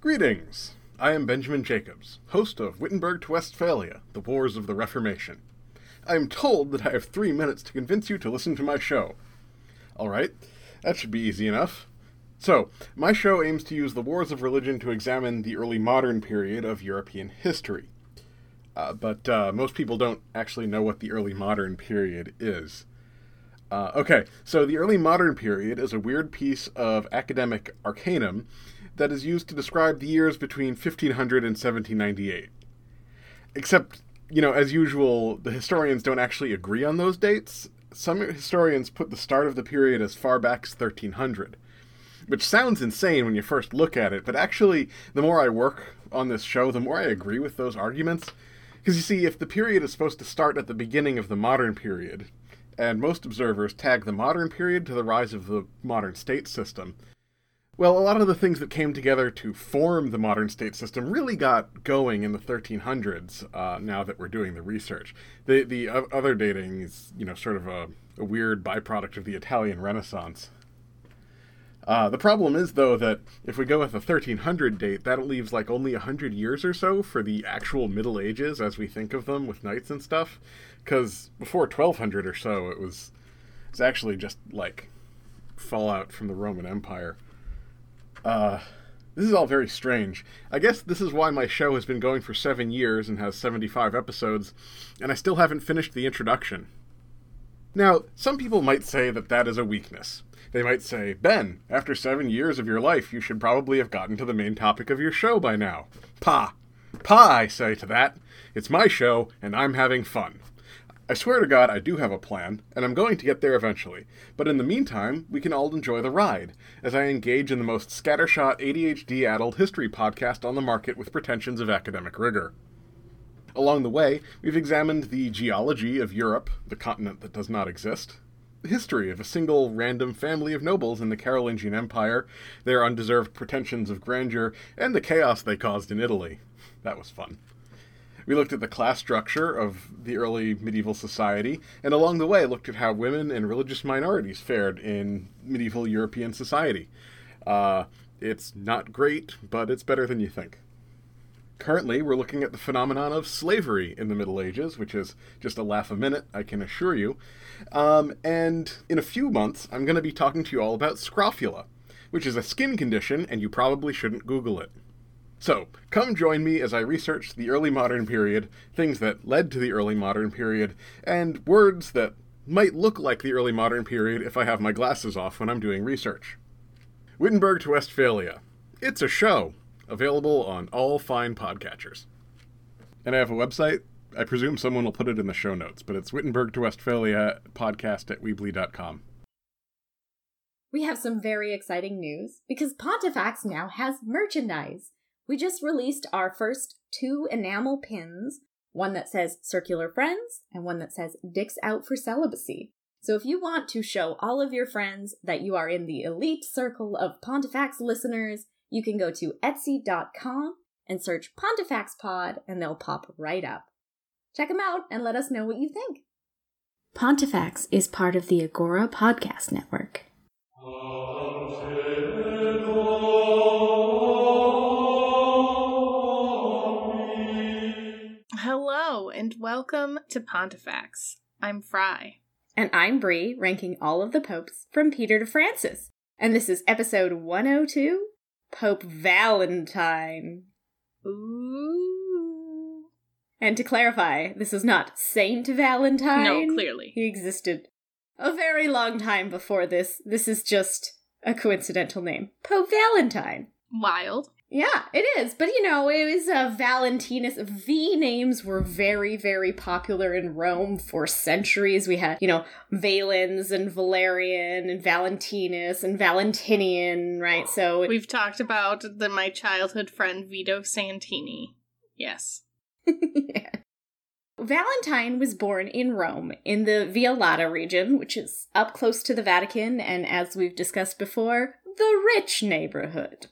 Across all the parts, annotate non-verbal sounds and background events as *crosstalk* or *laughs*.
Greetings! I am Benjamin Jacobs, host of Wittenberg to Westphalia, The Wars of the Reformation. I am told that I have three minutes to convince you to listen to my show. Alright, that should be easy enough. So, my show aims to use the wars of religion to examine the early modern period of European history. Uh, but uh, most people don't actually know what the early modern period is. Uh, okay, so the early modern period is a weird piece of academic arcanum that is used to describe the years between 1500 and 1798. Except, you know, as usual, the historians don't actually agree on those dates. Some historians put the start of the period as far back as 1300, which sounds insane when you first look at it, but actually, the more I work on this show, the more I agree with those arguments. Because you see, if the period is supposed to start at the beginning of the modern period, and most observers tag the modern period to the rise of the modern state system, well, a lot of the things that came together to form the modern state system really got going in the 1300s. Uh, now that we're doing the research, the the other dating is you know sort of a, a weird byproduct of the Italian Renaissance. Uh, the problem is though that if we go with the 1300 date, that leaves like only hundred years or so for the actual Middle Ages as we think of them with knights and stuff. Because before 1200 or so, it was it's actually just like fallout from the Roman Empire. Uh, this is all very strange. I guess this is why my show has been going for seven years and has 75 episodes, and I still haven't finished the introduction. Now, some people might say that that is a weakness. They might say, Ben, after seven years of your life, you should probably have gotten to the main topic of your show by now. Pa. Pa, I say to that. It's my show, and I'm having fun. I swear to God, I do have a plan, and I'm going to get there eventually. But in the meantime, we can all enjoy the ride, as I engage in the most scattershot, ADHD addled history podcast on the market with pretensions of academic rigor. Along the way, we've examined the geology of Europe, the continent that does not exist, the history of a single random family of nobles in the Carolingian Empire, their undeserved pretensions of grandeur, and the chaos they caused in Italy. That was fun. We looked at the class structure of the early medieval society, and along the way looked at how women and religious minorities fared in medieval European society. Uh, it's not great, but it's better than you think. Currently, we're looking at the phenomenon of slavery in the Middle Ages, which is just a laugh a minute, I can assure you. Um, and in a few months, I'm going to be talking to you all about scrofula, which is a skin condition, and you probably shouldn't Google it. So, come join me as I research the early modern period, things that led to the early modern period, and words that might look like the early modern period if I have my glasses off when I'm doing research. Wittenberg to Westphalia. It's a show, available on all fine podcatchers. And I have a website. I presume someone will put it in the show notes, but it's Wittenberg to Westphalia podcast at Weebly.com. We have some very exciting news because Pontifex now has merchandise. We just released our first two enamel pins one that says Circular Friends and one that says Dicks Out for Celibacy. So if you want to show all of your friends that you are in the elite circle of Pontifex listeners, you can go to etsy.com and search Pontifex Pod and they'll pop right up. Check them out and let us know what you think. Pontifex is part of the Agora Podcast Network. Oh, Hello welcome to Pontifex. I'm Fry. And I'm Bree, ranking all of the popes from Peter to Francis. And this is episode 102 Pope Valentine. Ooh. And to clarify, this is not Saint Valentine. No, clearly. He existed a very long time before this. This is just a coincidental name. Pope Valentine. Wild. Yeah, it is. But you know, it was uh, Valentinus. V names were very, very popular in Rome for centuries. We had, you know, Valens and Valerian and Valentinus and Valentinian, right? So we've talked about the my childhood friend Vito Santini. Yes. *laughs* yeah. Valentine was born in Rome in the Via Lata region, which is up close to the Vatican and, as we've discussed before, the rich neighborhood.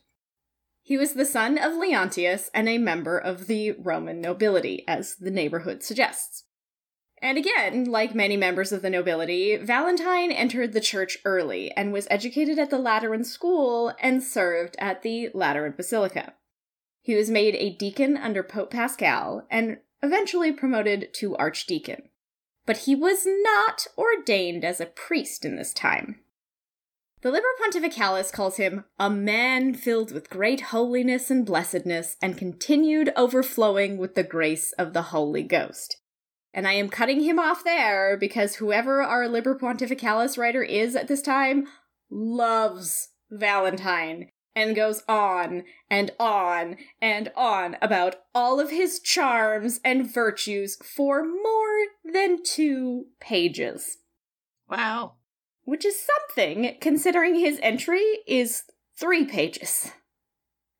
He was the son of Leontius and a member of the Roman nobility, as the neighborhood suggests. And again, like many members of the nobility, Valentine entered the church early and was educated at the Lateran school and served at the Lateran Basilica. He was made a deacon under Pope Paschal and eventually promoted to archdeacon. But he was not ordained as a priest in this time. The Liber Pontificalis calls him a man filled with great holiness and blessedness and continued overflowing with the grace of the Holy Ghost. And I am cutting him off there because whoever our Liber Pontificalis writer is at this time loves Valentine and goes on and on and on about all of his charms and virtues for more than two pages. Wow. Which is something considering his entry is three pages.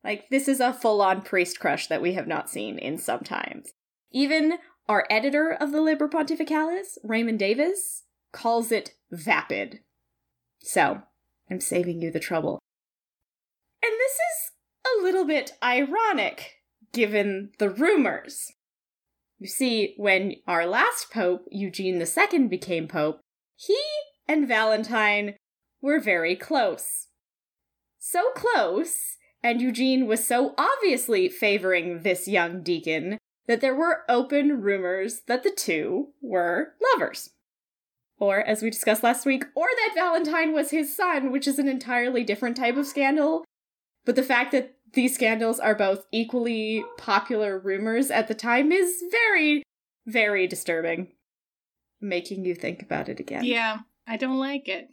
Like, this is a full on priest crush that we have not seen in some times. Even our editor of the Liber Pontificalis, Raymond Davis, calls it vapid. So, I'm saving you the trouble. And this is a little bit ironic, given the rumors. You see, when our last pope, Eugene II, became pope, he and Valentine were very close. So close, and Eugene was so obviously favoring this young deacon, that there were open rumors that the two were lovers. Or, as we discussed last week, or that Valentine was his son, which is an entirely different type of scandal. But the fact that these scandals are both equally popular rumors at the time is very, very disturbing. Making you think about it again. Yeah, I don't like it.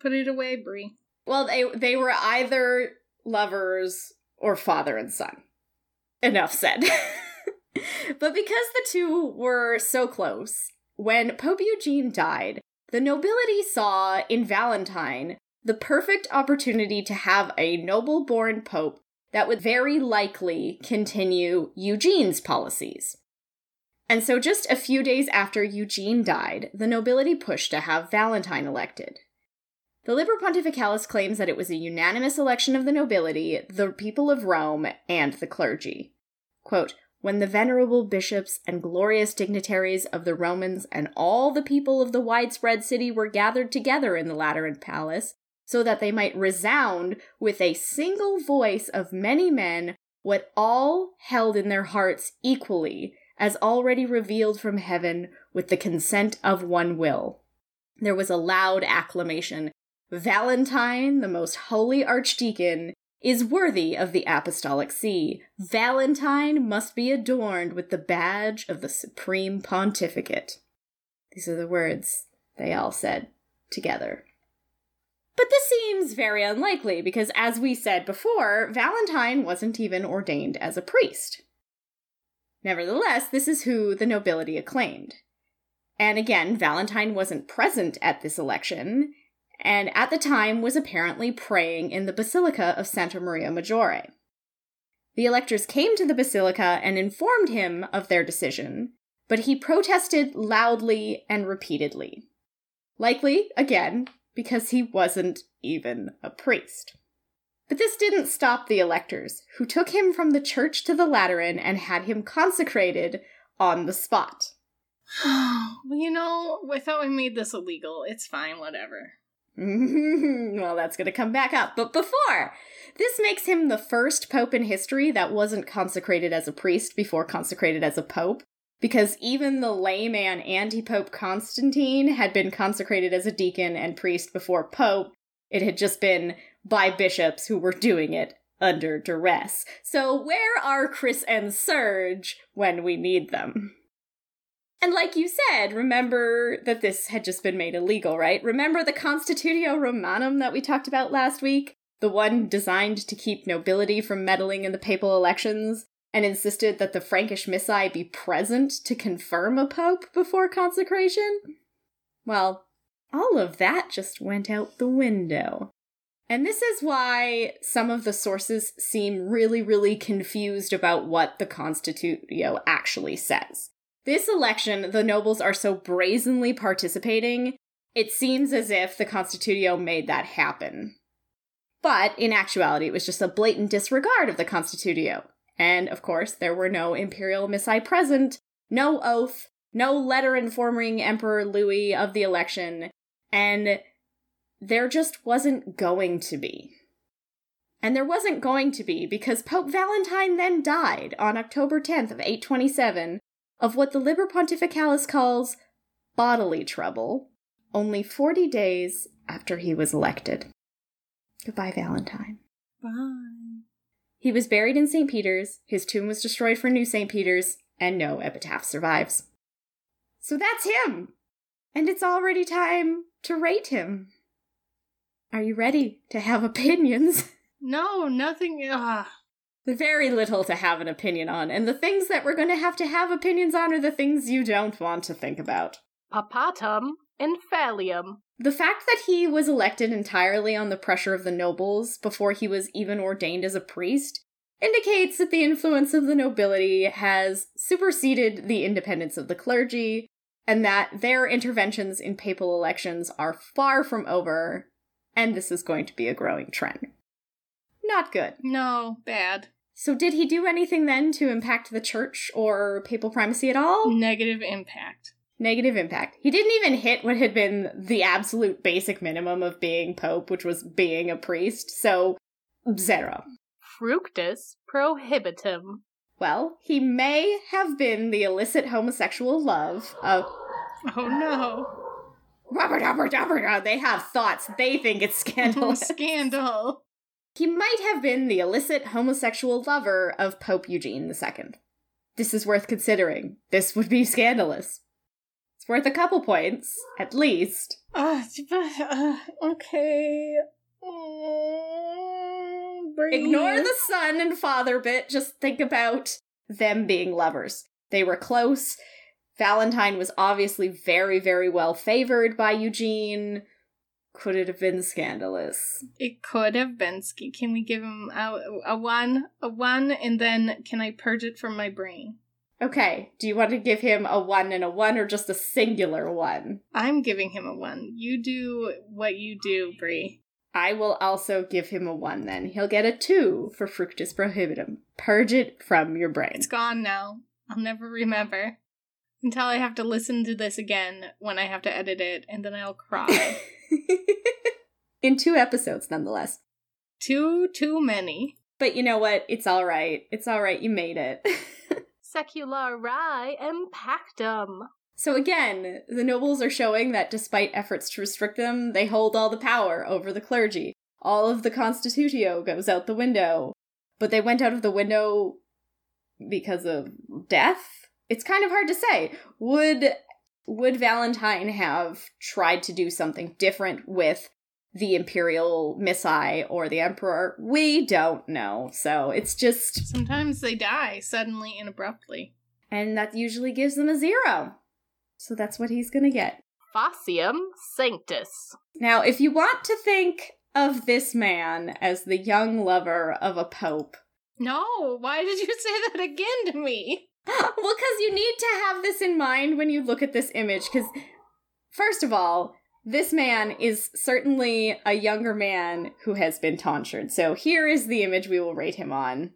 Put it away, Brie. Well, they they were either lovers or father and son. Enough said. *laughs* but because the two were so close, when Pope Eugene died, the nobility saw in Valentine the perfect opportunity to have a noble born pope that would very likely continue Eugene's policies. And so, just a few days after Eugene died, the nobility pushed to have Valentine elected. The Liber Pontificalis claims that it was a unanimous election of the nobility, the people of Rome, and the clergy. Quote, when the venerable bishops and glorious dignitaries of the Romans and all the people of the widespread city were gathered together in the Lateran Palace, so that they might resound with a single voice of many men what all held in their hearts equally, as already revealed from heaven with the consent of one will. There was a loud acclamation. Valentine, the most holy archdeacon, is worthy of the apostolic see. Valentine must be adorned with the badge of the supreme pontificate. These are the words they all said together. But this seems very unlikely because, as we said before, Valentine wasn't even ordained as a priest. Nevertheless, this is who the nobility acclaimed. And again, Valentine wasn't present at this election, and at the time was apparently praying in the Basilica of Santa Maria Maggiore. The electors came to the basilica and informed him of their decision, but he protested loudly and repeatedly. Likely, again, because he wasn't even a priest. But this didn't stop the electors, who took him from the church to the Lateran and had him consecrated on the spot. *sighs* well, you know, I thought we made this illegal. It's fine, whatever. *laughs* well, that's going to come back up. But before, this makes him the first pope in history that wasn't consecrated as a priest before consecrated as a pope. Because even the layman anti Pope Constantine had been consecrated as a deacon and priest before Pope. It had just been by bishops who were doing it under duress. So, where are Chris and Serge when we need them? And like you said, remember that this had just been made illegal, right? Remember the Constitutio Romanum that we talked about last week? The one designed to keep nobility from meddling in the papal elections and insisted that the Frankish Missi be present to confirm a pope before consecration? Well, all of that just went out the window. And this is why some of the sources seem really, really confused about what the Constitutio actually says. This election, the nobles are so brazenly participating, it seems as if the Constitutio made that happen. But in actuality, it was just a blatant disregard of the Constitutio. And of course, there were no imperial missae present, no oath, no letter informing Emperor Louis of the election, and there just wasn't going to be. And there wasn't going to be because Pope Valentine then died on October 10th of 827 of what the Liber Pontificalis calls bodily trouble, only 40 days after he was elected. Goodbye, Valentine. Bye. He was buried in St. Peter's, his tomb was destroyed for New St. Peter's, and no epitaph survives. So that's him! And it's already time to rate him. Are you ready to have opinions? *laughs* No, nothing. Ah, Very little to have an opinion on, and the things that we're going to have to have opinions on are the things you don't want to think about. Papatum and infallium. The fact that he was elected entirely on the pressure of the nobles before he was even ordained as a priest indicates that the influence of the nobility has superseded the independence of the clergy, and that their interventions in papal elections are far from over, and this is going to be a growing trend. Not good. no, bad. So, did he do anything then to impact the church or papal primacy at all? Negative impact. Negative impact. He didn't even hit what had been the absolute basic minimum of being pope, which was being a priest, so zero. Fructus prohibitum. Well, he may have been the illicit homosexual love of Oh no. Robert, Robert, Robert. They have thoughts. They think it's *laughs* scandal. Scandal. He might have been the illicit homosexual lover of Pope Eugene II. This is worth considering. This would be scandalous. It's worth a couple points, at least. Uh, uh, okay. Mm. Ignore the son and father bit, just think about them being lovers. They were close. Valentine was obviously very, very well favored by Eugene. Could it have been scandalous? It could have been. Can we give him a, a one, a one, and then can I purge it from my brain? Okay, do you want to give him a one and a one or just a singular one? I'm giving him a one. You do what you do, Brie. I will also give him a one then. He'll get a two for Fructus Prohibitum. Purge it from your brain. It's gone now. I'll never remember until I have to listen to this again when I have to edit it, and then I'll cry. *laughs* In two episodes, nonetheless. too, too many. But you know what? It's alright. It's alright. You made it. *laughs* Seculari impactum. so again, the nobles are showing that despite efforts to restrict them, they hold all the power over the clergy. All of the constitutio goes out the window. But they went out of the window because of death? It's kind of hard to say. Would would Valentine have tried to do something different with the imperial missi or the emperor? We don't know. So it's just Sometimes they die suddenly and abruptly. and that usually gives them a zero. So that's what he's going to get. Facium sanctus. Now, if you want to think of this man as the young lover of a pope, No, why did you *laughs* say that again to me? *laughs* well, because you need to have this in mind when you look at this image. Because, first of all, this man is certainly a younger man who has been tonsured. So here is the image we will rate him on.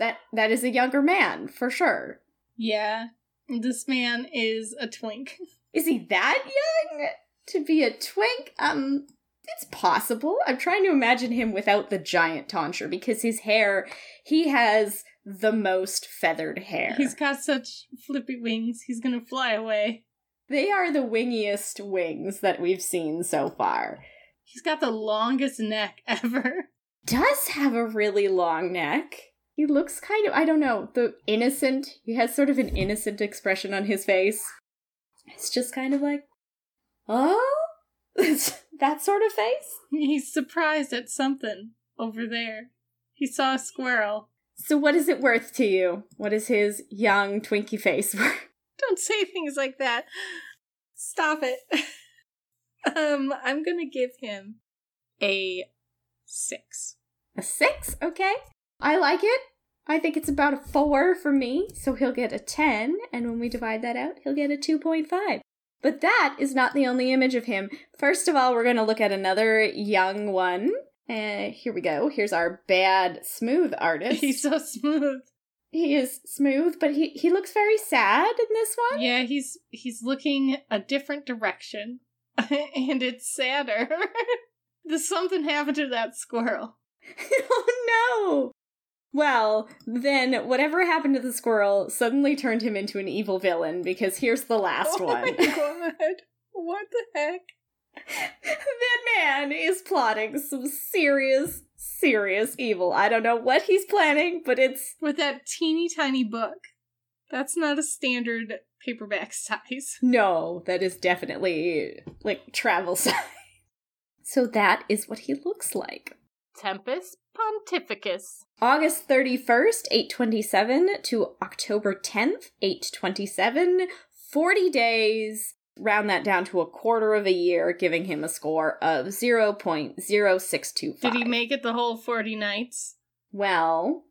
That that is a younger man for sure. Yeah, this man is a twink. *laughs* Is he that young to be a twink? Um, it's possible. I'm trying to imagine him without the giant tonsure because his hair, he has the most feathered hair. He's got such flippy wings, he's gonna fly away. They are the wingiest wings that we've seen so far. He's got the longest neck *laughs* ever. Does have a really long neck. He looks kind of, I don't know, the innocent. He has sort of an innocent expression on his face. It's just kind of like, oh, *laughs* that sort of face. He's surprised at something over there. He saw a squirrel. So, what is it worth to you? What is his young Twinkie face *laughs* worth? Don't say things like that. Stop it. *laughs* um, I'm gonna give him a six. A six? Okay. I like it. I think it's about a four for me, so he'll get a 10, and when we divide that out, he'll get a 2.5. But that is not the only image of him. First of all, we're going to look at another young one. Uh, here we go. Here's our bad smooth artist. He's so smooth. he is smooth, but he, he looks very sad in this one. Yeah, he's he's looking a different direction, *laughs* and it's sadder. *laughs* There's something happened to that squirrel. *laughs* oh no! Well, then whatever happened to the squirrel suddenly turned him into an evil villain because here's the last oh one. my god. What the heck? That man is plotting some serious, serious evil. I don't know what he's planning, but it's With that teeny tiny book. That's not a standard paperback *laughs* size. no, that is definitely like travel *laughs* size. So that is what he looks like. Tempus Pontificus. August 31st, 827 to October 10th, 827. 40 days. Round that down to a quarter of a year, giving him a score of 0.0625. Did he make it the whole 40 nights? Well,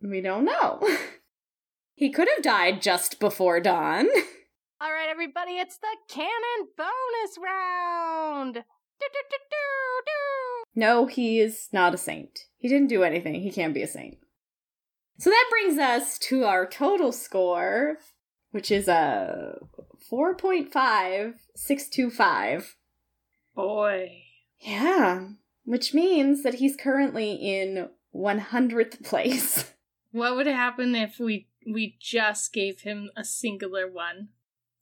we don't know. *laughs* he could have died just before dawn. *laughs* All right, everybody, it's the canon bonus round. Do, do, do, do, do. No, he is not a saint. He didn't do anything. He can't be a saint. So that brings us to our total score, which is a 4.5625. Boy. Yeah, which means that he's currently in 100th place. *laughs* What would happen if we we just gave him a singular one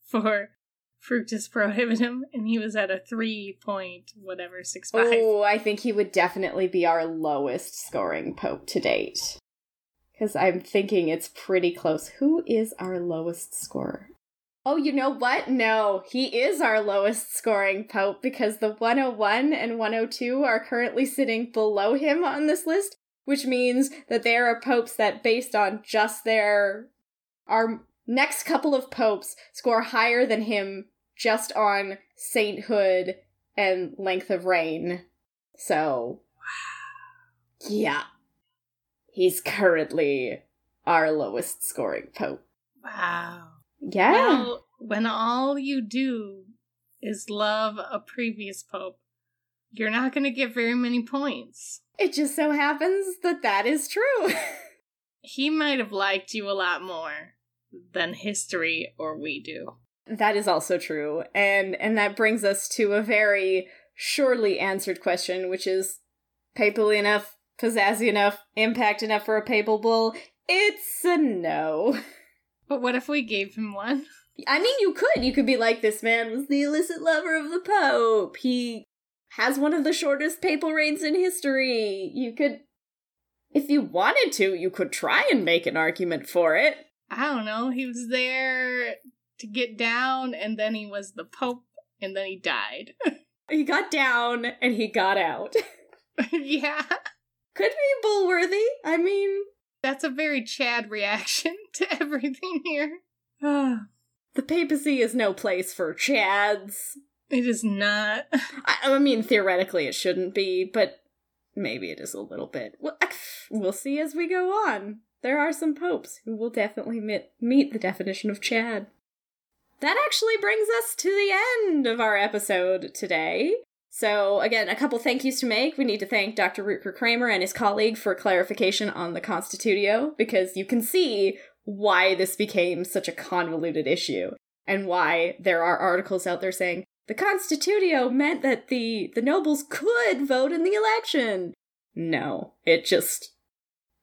for fructus prohibitum and he was at a 3 point whatever 65? Oh, I think he would definitely be our lowest scoring pope to date. Because I'm thinking it's pretty close. Who is our lowest scorer? Oh, you know what? No, he is our lowest scoring pope because the 101 and 102 are currently sitting below him on this list, which means that there are popes that, based on just their. Our next couple of popes score higher than him just on sainthood and length of reign. So. Yeah. He's currently our lowest scoring pope. Wow. Yeah. Well, when all you do is love a previous pope, you're not going to get very many points. it just so happens that that is true. *laughs* He might have liked you a lot more than history or we do. that is also true. And and that brings us to a very surely answered question, which is papally enough, pizzazzy enough, impact enough for a papal bull? It's a no. *laughs* But what if we gave him one? *laughs* I mean, you could. You could be like, this man was the illicit lover of the Pope. He has one of the shortest papal reigns in history. You could, if you wanted to, you could try and make an argument for it. I don't know. He was there to get down and then he was the pope and then he died. *laughs* He got down and he got out. *laughs* yeah. could be bullworthy. I mean, That's a very Chad reaction *laughs* to everything here. *sighs* the papacy is no place for chads. it is not. *laughs* I, I mean, theoretically, it shouldn't be, but maybe it is a little bit. Well, we'll see as we go on. There are some popes who will definitely meet, meet the definition of Chad. That actually brings us to the end of our episode today. So, again, a couple thank yous to make. We need to thank Dr. Rutger Kramer and his colleague for clarification on the Constitutio, because you can see why this became such a convoluted issue and why there are articles out there saying the Constitutio meant that the the nobles could vote in the election. No, it just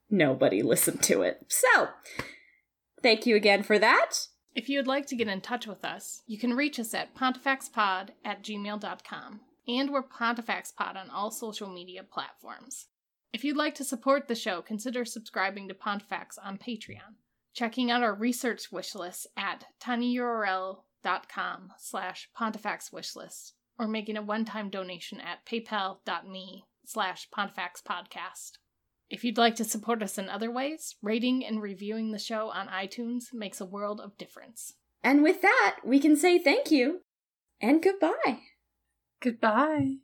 nobody listened to it. So, thank you again for that. If you would like to get in touch with us, you can reach us at pontifexpod at gmail.com. And we're PontifexPod on all social media platforms. If you'd like to support the show, consider subscribing to Pontifex on Patreon, checking out our research wish list at tinyurl.com slash pontifexwishlist, or making a one-time donation at paypal.me slash pontifexpodcast. If you'd like to support us in other ways, rating and reviewing the show on iTunes makes a world of difference. And with that, we can say thank you and goodbye. Goodbye.